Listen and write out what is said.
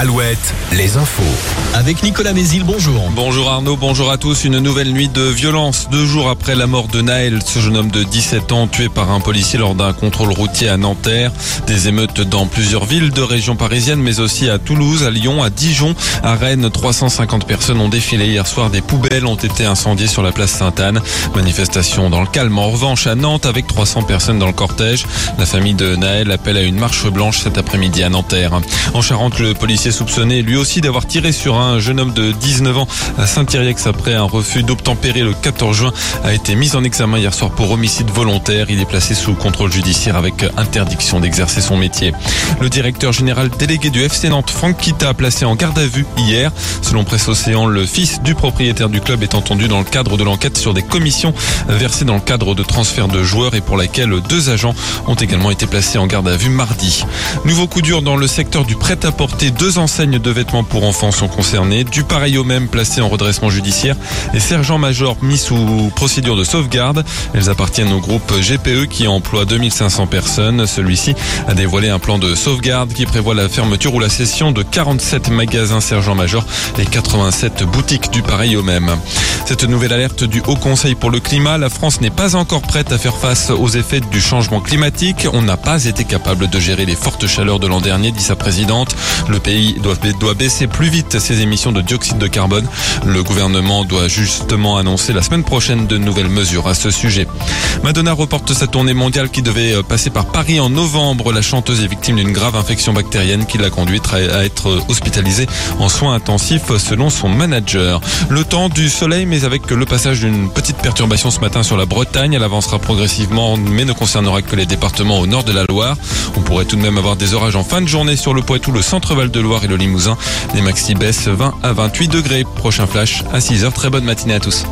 Alouette, les infos. Avec Nicolas Mézil, bonjour. Bonjour Arnaud, bonjour à tous. Une nouvelle nuit de violence. Deux jours après la mort de Naël, ce jeune homme de 17 ans tué par un policier lors d'un contrôle routier à Nanterre. Des émeutes dans plusieurs villes de région parisienne, mais aussi à Toulouse, à Lyon, à Dijon, à Rennes. 350 personnes ont défilé hier soir. Des poubelles ont été incendiées sur la place Sainte-Anne. Manifestation dans le calme. En revanche, à Nantes, avec 300 personnes dans le cortège. La famille de Naël appelle à une marche blanche cet après-midi à Nanterre. En Charente, le policier soupçonné lui aussi d'avoir tiré sur un jeune homme de 19 ans à Saint-Iriex après un refus d'obtempérer le 14 juin a été mis en examen hier soir pour homicide volontaire. Il est placé sous contrôle judiciaire avec interdiction d'exercer son métier. Le directeur général délégué du FC Nantes, Franck Kita, a placé en garde à vue hier. Selon Presse Océan, le fils du propriétaire du club est entendu dans le cadre de l'enquête sur des commissions versées dans le cadre de transfert de joueurs et pour laquelle deux agents ont également été placés en garde à vue mardi. Nouveau coup dur dans le secteur du prêt-à-porter. Deux enseignes de vêtements pour enfants sont concernées. Du pareil au même placé en redressement judiciaire et sergent-major mis sous procédure de sauvegarde. Elles appartiennent au groupe GPE qui emploie 2500 personnes. Celui-ci a dévoilé un plan de sauvegarde qui prévoit la fermeture ou la cession de 47 magasins sergent-major et 87 boutiques du pareil au même. Cette nouvelle alerte du Haut Conseil pour le climat, la France n'est pas encore prête à faire face aux effets du changement climatique. On n'a pas été capable de gérer les fortes chaleurs de l'an dernier, dit sa présidente. Le pays doit, doit baisser plus vite ses émissions de dioxyde de carbone. Le gouvernement doit justement annoncer la semaine prochaine de nouvelles mesures à ce sujet. Madonna reporte sa tournée mondiale qui devait passer par Paris en novembre. La chanteuse est victime d'une grave infection bactérienne qui l'a conduite à être hospitalisée en soins intensifs selon son manager. Le temps du soleil mais avec le passage d'une petite perturbation ce matin sur la Bretagne. Elle avancera progressivement mais ne concernera que les départements au nord de la Loire. On pourrait tout de même avoir des orages en fin de journée sur le Poitou, le centre-val de Loire et le Limousin. Les maxi baissent 20 à 28 degrés. Prochain flash à 6h. Très bonne matinée à tous.